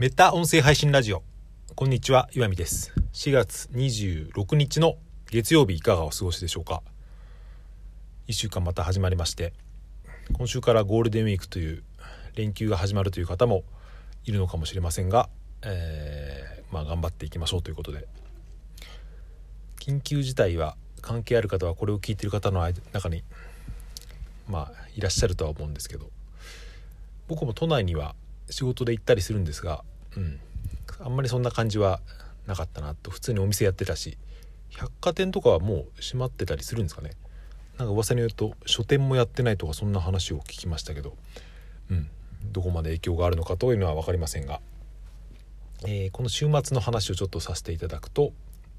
メタ音声配信ラジオ。こんにちは岩見です。4月26日の月曜日いかがお過ごしでしょうか？1週間また始まりまして今週からゴールデンウィークという連休が始まるという方もいるのかもしれませんが、えー、まあ、頑張っていきましょうということで。緊急事態は関係ある方はこれを聞いている方の中にまあいらっしゃるとは思うんですけど僕も都内には仕事で行ったりするんですが、うん、あんまりそんな感じはなかったなと。普通にお店やってたし。百貨店とかはもう閉まってたりするんですかね。なんか噂によると書店もやってないとかそんな話を聞きましたけど、うん、どこまで影響があるのかというのは分かりませんが、えー、この週末の話をちょっとさせていただくと、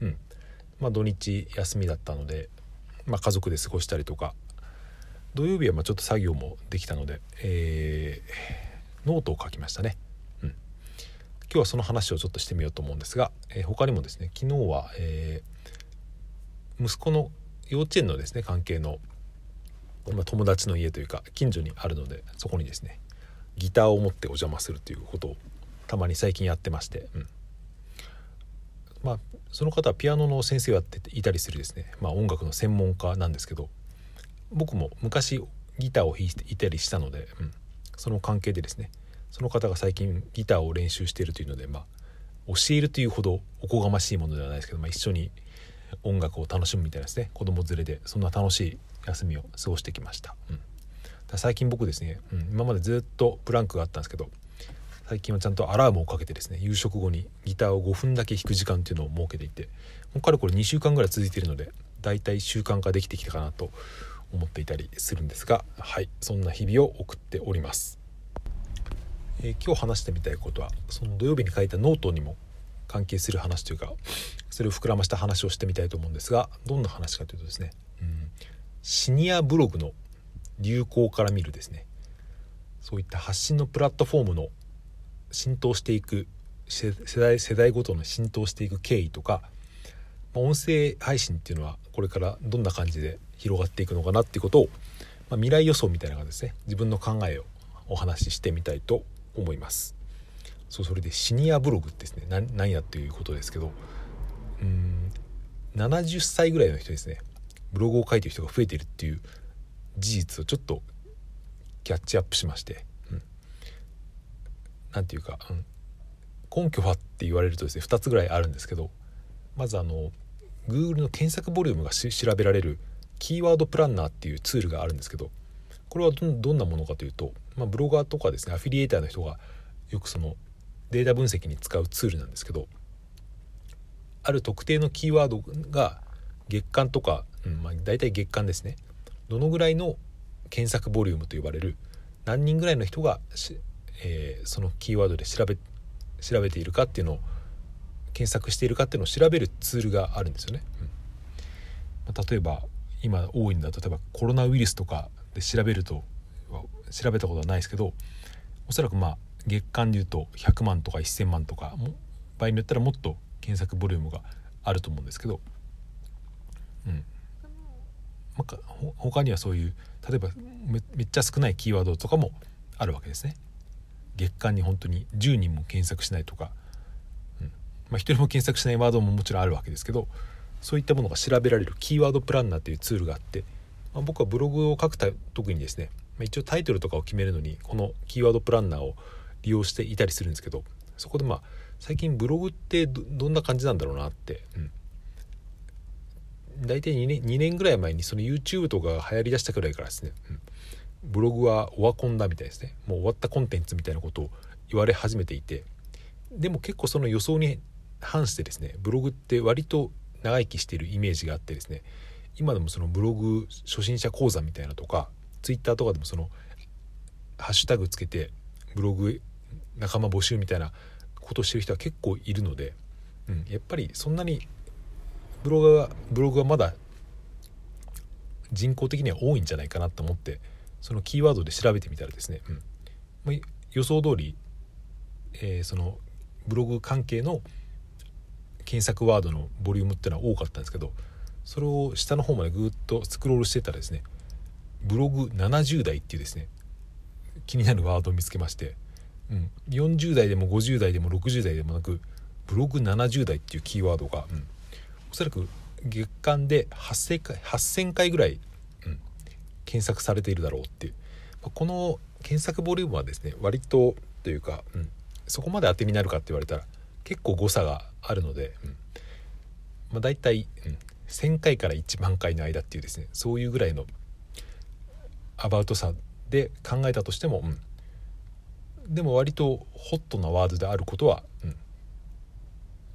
うん。まあ、土日休みだったので、まあ、家族で過ごしたりとか。土曜日はまちょっと作業もできたので、えー、ノートを書きましたね、今日はその話をちょっとしてみようと思うんですが、えー、他にもですね昨日は、えー、息子の幼稚園のですね関係の、まあ、友達の家というか近所にあるのでそこにですねギターを持ってお邪魔するということをたまに最近やってまして、うん、まあその方はピアノの先生をやっていたりするですね、まあ、音楽の専門家なんですけど僕も昔ギターを弾いていたりしたので、うん、その関係でですねその方が最近ギターを練習しているというのでまあ教えるというほどおこがましいものではないですけど、まあ、一緒に音楽を楽しむみたいなですね。子供連れでそんな楽しい休みを過ごしてきました、うん、最近僕ですね、うん、今までずっとブランクがあったんですけど最近はちゃんとアラームをかけてですね夕食後にギターを5分だけ弾く時間っていうのを設けていてもうかれこれ2週間ぐらい続いているのでだいたい習慣化できてきたかなと思っていたりするんですがはいそんな日々を送っております、えー、今日話してみたいことはその土曜日に書いたノートにも関係する話というかそれを膨らました話をしてみたいと思うんですがどんな話かというとですね、うん、シニアブログの流行から見るですね。そういった発信のプラットフォームの浸透していく世代世代ごとの浸透していく経緯とか音声配信っていうのはこれからどんな感じで広がっていくのかなっていうことを、まあ、未来予想みたいな感じですね自分の考えをお話ししてみたいと思います。そうそれでシニアブログですね。何やっていうことですけど。うん70歳ぐらいの人ですね。ブログを書いてる人が増えてるっていう事実をちょっとキャッチアップしまして、うん、ていうか、うん、根拠はって言われるとですね2つぐらいあるんですけど。まずあの Google の検索ボリュームが調べられるキーワードプランナーっていうツールがあるんですけど。これはどんなものかというと、まあ、ブロガーとかですねアフィリエーターの人がよくそのデータ分析に使うツールなんですけどある特定のキーワードが月間とか、うんまあ、大体月間ですねどのぐらいの検索ボリュームと呼ばれる何人ぐらいの人が、えー、そのキーワードで調べ調べているかっていうのを検索しているかっていうのを調べるツールがあるんですよね。うんまあ、例えば今多いんだ例えばコロナウイルスとかで調べると調べたことはないですけどおそらくまあ月間でいうと100万とか1,000万とか場合によったらもっと検索ボリュームがあると思うんですけど、うんまあ、他にはそういう例えばめめっちゃ少ないキーワードとかもあるわけですね。月間に本当に10人も検索しないとか、うんまあ、1人も検索しないワードももちろんあるわけですけどそういったものが調べられるキーワードプランナーというツールがあって、まあ、僕はブログを書く時にですね、まあ、一応タイトルとかを決めるのにこのキーワードプランナーを利用していたりするんですけどそこでまあ最近ブログってどんな感じなんだろうなって、うん、大体2年 ,2 年ぐらい前にその YouTube とかが流行りだしたくらいからですね、うん、ブログはオワコンだみたいですね。もう終わったコンテンツみたいなことを言われ始めていてでも結構その予想に反してですねブログって割と長生きしているイメージがあってですね今でもそのブログ初心者講座みたいなとかツイッターとかでもそのハッシュタグつけてブログ仲間募集みたいなことをしてる人は結構いるので、うん、やっぱりそんなにブログがブログがまだ人口的には多いんじゃないかなと思ってそのキーワードで調べてみたらですね、うんま、予想通り、えー、そのブログ関係の検索ワードのボリュームっていうのは多かったんですけどそれを下の方までぐっとスクロールしてたらですねブログ70代っていうですね気になるワードを見つけましてうん、40代でも50代でも60代でもなくブログ70代っていうキーワードが、うん、おそらく月間で8000回 ,8000 回ぐらい、うん、検索されているだろうっていう、まあ、この検索ボリュームはですね割とというか、うん、そこまで当てになるかって言われたら結構誤差があるので、うんまあ、大体、うん、1,000回から1万回の間っていうですねそういうぐらいのアバウトさで考えたとしても、うん、でも割とホットなワードであることは、うん、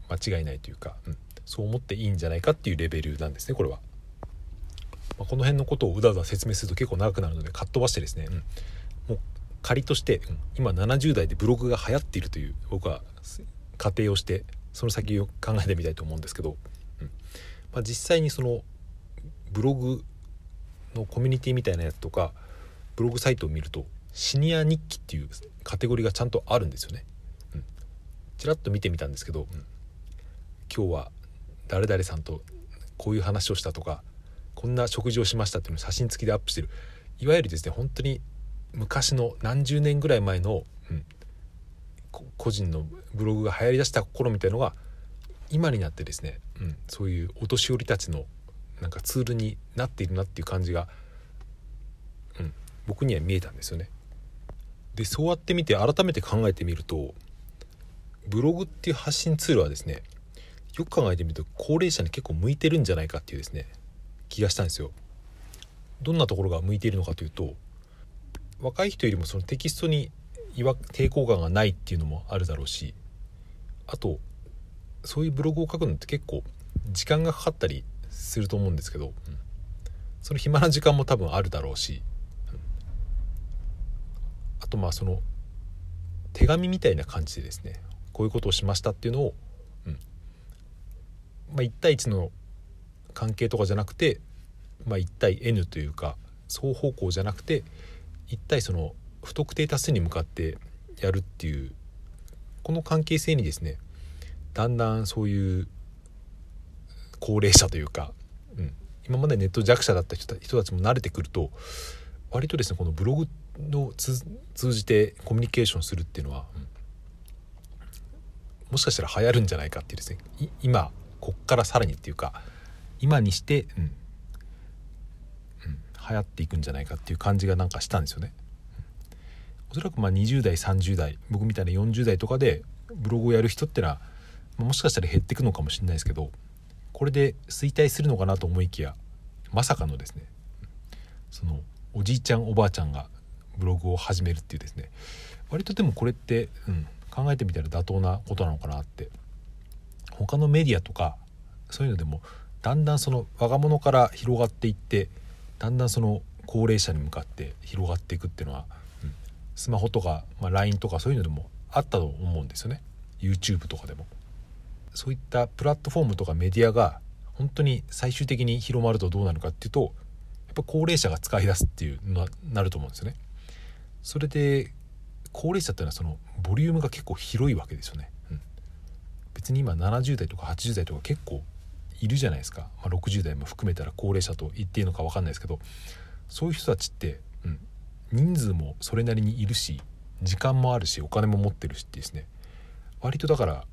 間違いないというか、うん、そう思っていいんじゃないかっていうレベルなんですねこれは。まあ、この辺のことをうだうだ説明すると結構長くなるのでかっ飛ばしてですね、うん、もう仮として、うん、今70代でブログが流行っているという僕は仮定をしてその先を考えてみたいと思うんですけど、まあ、実際にそのブログのコミュニティみたいなやつとかブログサイトを見るとシニア日記っていうカテゴリーがちゃんとあるんですよね。うん、ちらっと見てみたんですけど、うん、今日は誰々さんとこういう話をしたとかこんな食事をしましたっていうのを写真付きでアップしてる。いわゆるですね本当に昔の何十年ぐらい前の、うん、個人のブログが流行りだした頃みたいのが今になってですね、うん、そういうお年寄りたちのなんかツールになっているなっていう感じが、うん、僕には見えたんですよね。でそうやってみて改めて考えてみるとブログっていう発信ツールはですねよく考えてみると高齢者に結構向いてるんじゃないかっていうですね気がしたんですよ。どんなところが向いているのかというと若い人よりもそのテキストに抵抗感がないっていうのもあるだろうしあとそういうブログを書くのって結構時間がかかったりすると思うんですけど、うん、その暇な時間も多分あるだろうし、うん、あとまあその手紙みたいな感じでですねこういうことをしましたっていうのを、うん。まあ、1対1の関係とかじゃなくて、まあ、1対 N というか双方向じゃなくて1対その不特定多数に向かってやるっていうこの関係性にですねだんだんそういう高齢者というか、うん、今までネット弱者だった人たちも慣れてくると割とですねこのブログの通じてコミュニケーションするっていうのは、うん、もしかしたら流行るんじゃないかっていうですね今こっからさらにっていうか今にして、うん。うん、流行っていくんじゃないかっていう感じがなんかしたんですよね。おそらくまあ20代30代僕みたいな40代とかでブログをやる人ってのはもしかしたら減っていくのかもしれないですけどこれで衰退するのかなと思いきやまさかのですねそのおじいちゃんおばあちゃんがブログを始めるっていうですね割とでもこれって、うん、考えてみたら妥当なことなのかなって他のメディアとかそういうのでもだんだんその若者から広がっていってだんだんその高齢者に向かって広がっていくっていうのはうんスマホとか、まあ、LINE とかそういうのでもあったと思うんですよね。YouTube とかでも。そういったプラットフォームとかメディアが本当に最終的に広まるとどうなるかっていうとやっぱ高齢者が使い出すっていうのはなると思うんですよね。それで高齢者っていうのはそのボリュームが結構広いわけですよね、うん、別に今70代とか80代とか結構いるじゃないですか、まあ、60代も含めたら高齢者と言っていいのか分かんないですけどそういう人たちってうん人数もそれなりにいるし時間もあるしお金も持ってるしってですね。割とだから、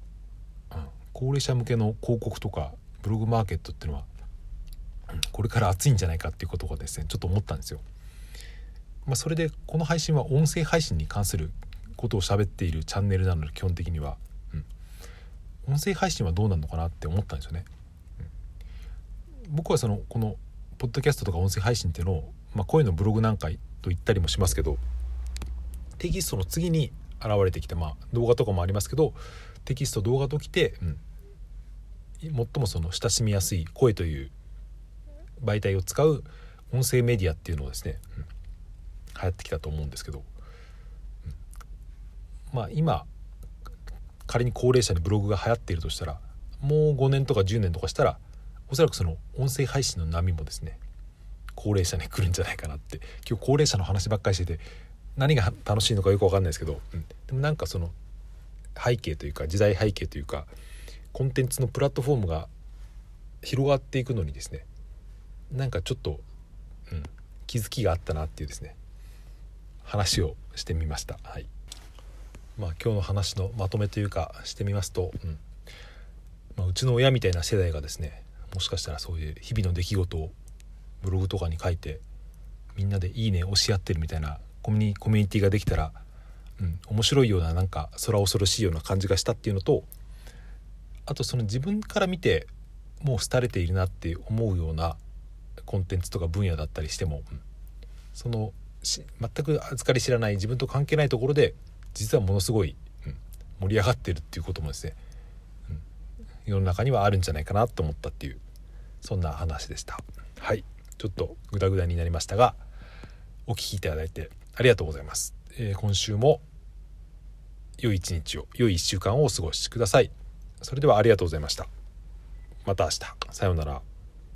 高齢者向けの広告とかブログマーケットっていうのは、これから熱いんじゃないかっていうことがですねちょっと思ったんですよ。まあ、それでこの配信は音声配信に関することを喋っているチャンネルなので基本的には、うん、音声配信はどうなのかなって思ったんですよね。うん、僕はそのこのポッドキャストとか音声配信っていうのを、まあ、声のブログなんかと言ったりもしますけどテキストの次に現れてきてまあ動画とかもありますけどテキスト動画ときて、うん、最もその親しみやすい声という媒体を使う音声メディアっていうのをですね、うん、流行ってきたと思うんですけど、うん、まあ今仮に高齢者にブログが流行っているとしたらもう5年とか10年とかしたらおそらくその音声配信の波もですね高齢者に来るんじゃないかなって今日高齢者の話ばっかりしてて何が楽しいのかよく分かんないですけど、うん、でもなんかその背景というか時代背景というかコンテンツのプラットフォームが広がっていくのにですねなんかちょっと、うん、気づきがあったなっていうですね話をしてみました。はいまあ、今日の話のまとめというかしてみますと、うんまあ、うちの親みたいな世代がですねもしかしたらそういう日々の出来事をブログとかに書いてみんなで「いいね」押し合ってるみたいなコミュニティができたら、うん、面白いようななんか空恐ろしいような感じがしたっていうのとあとその自分から見てもう廃れているなって思うようなコンテンツとか分野だったりしても、その全く預かり知らない自分と関係ないところで実はものすごい、うん、盛り上がってるっていうこともですね、うん、世の中にはあるんじゃないかなと思ったっていうそんな話でした。はい。ちょっとグダグダになりましたがお聴きいただいてありがとうございます、えー、今週も良い一日を良い1週間をお過ごしください。それではありがとうございました。また明日。さようなら。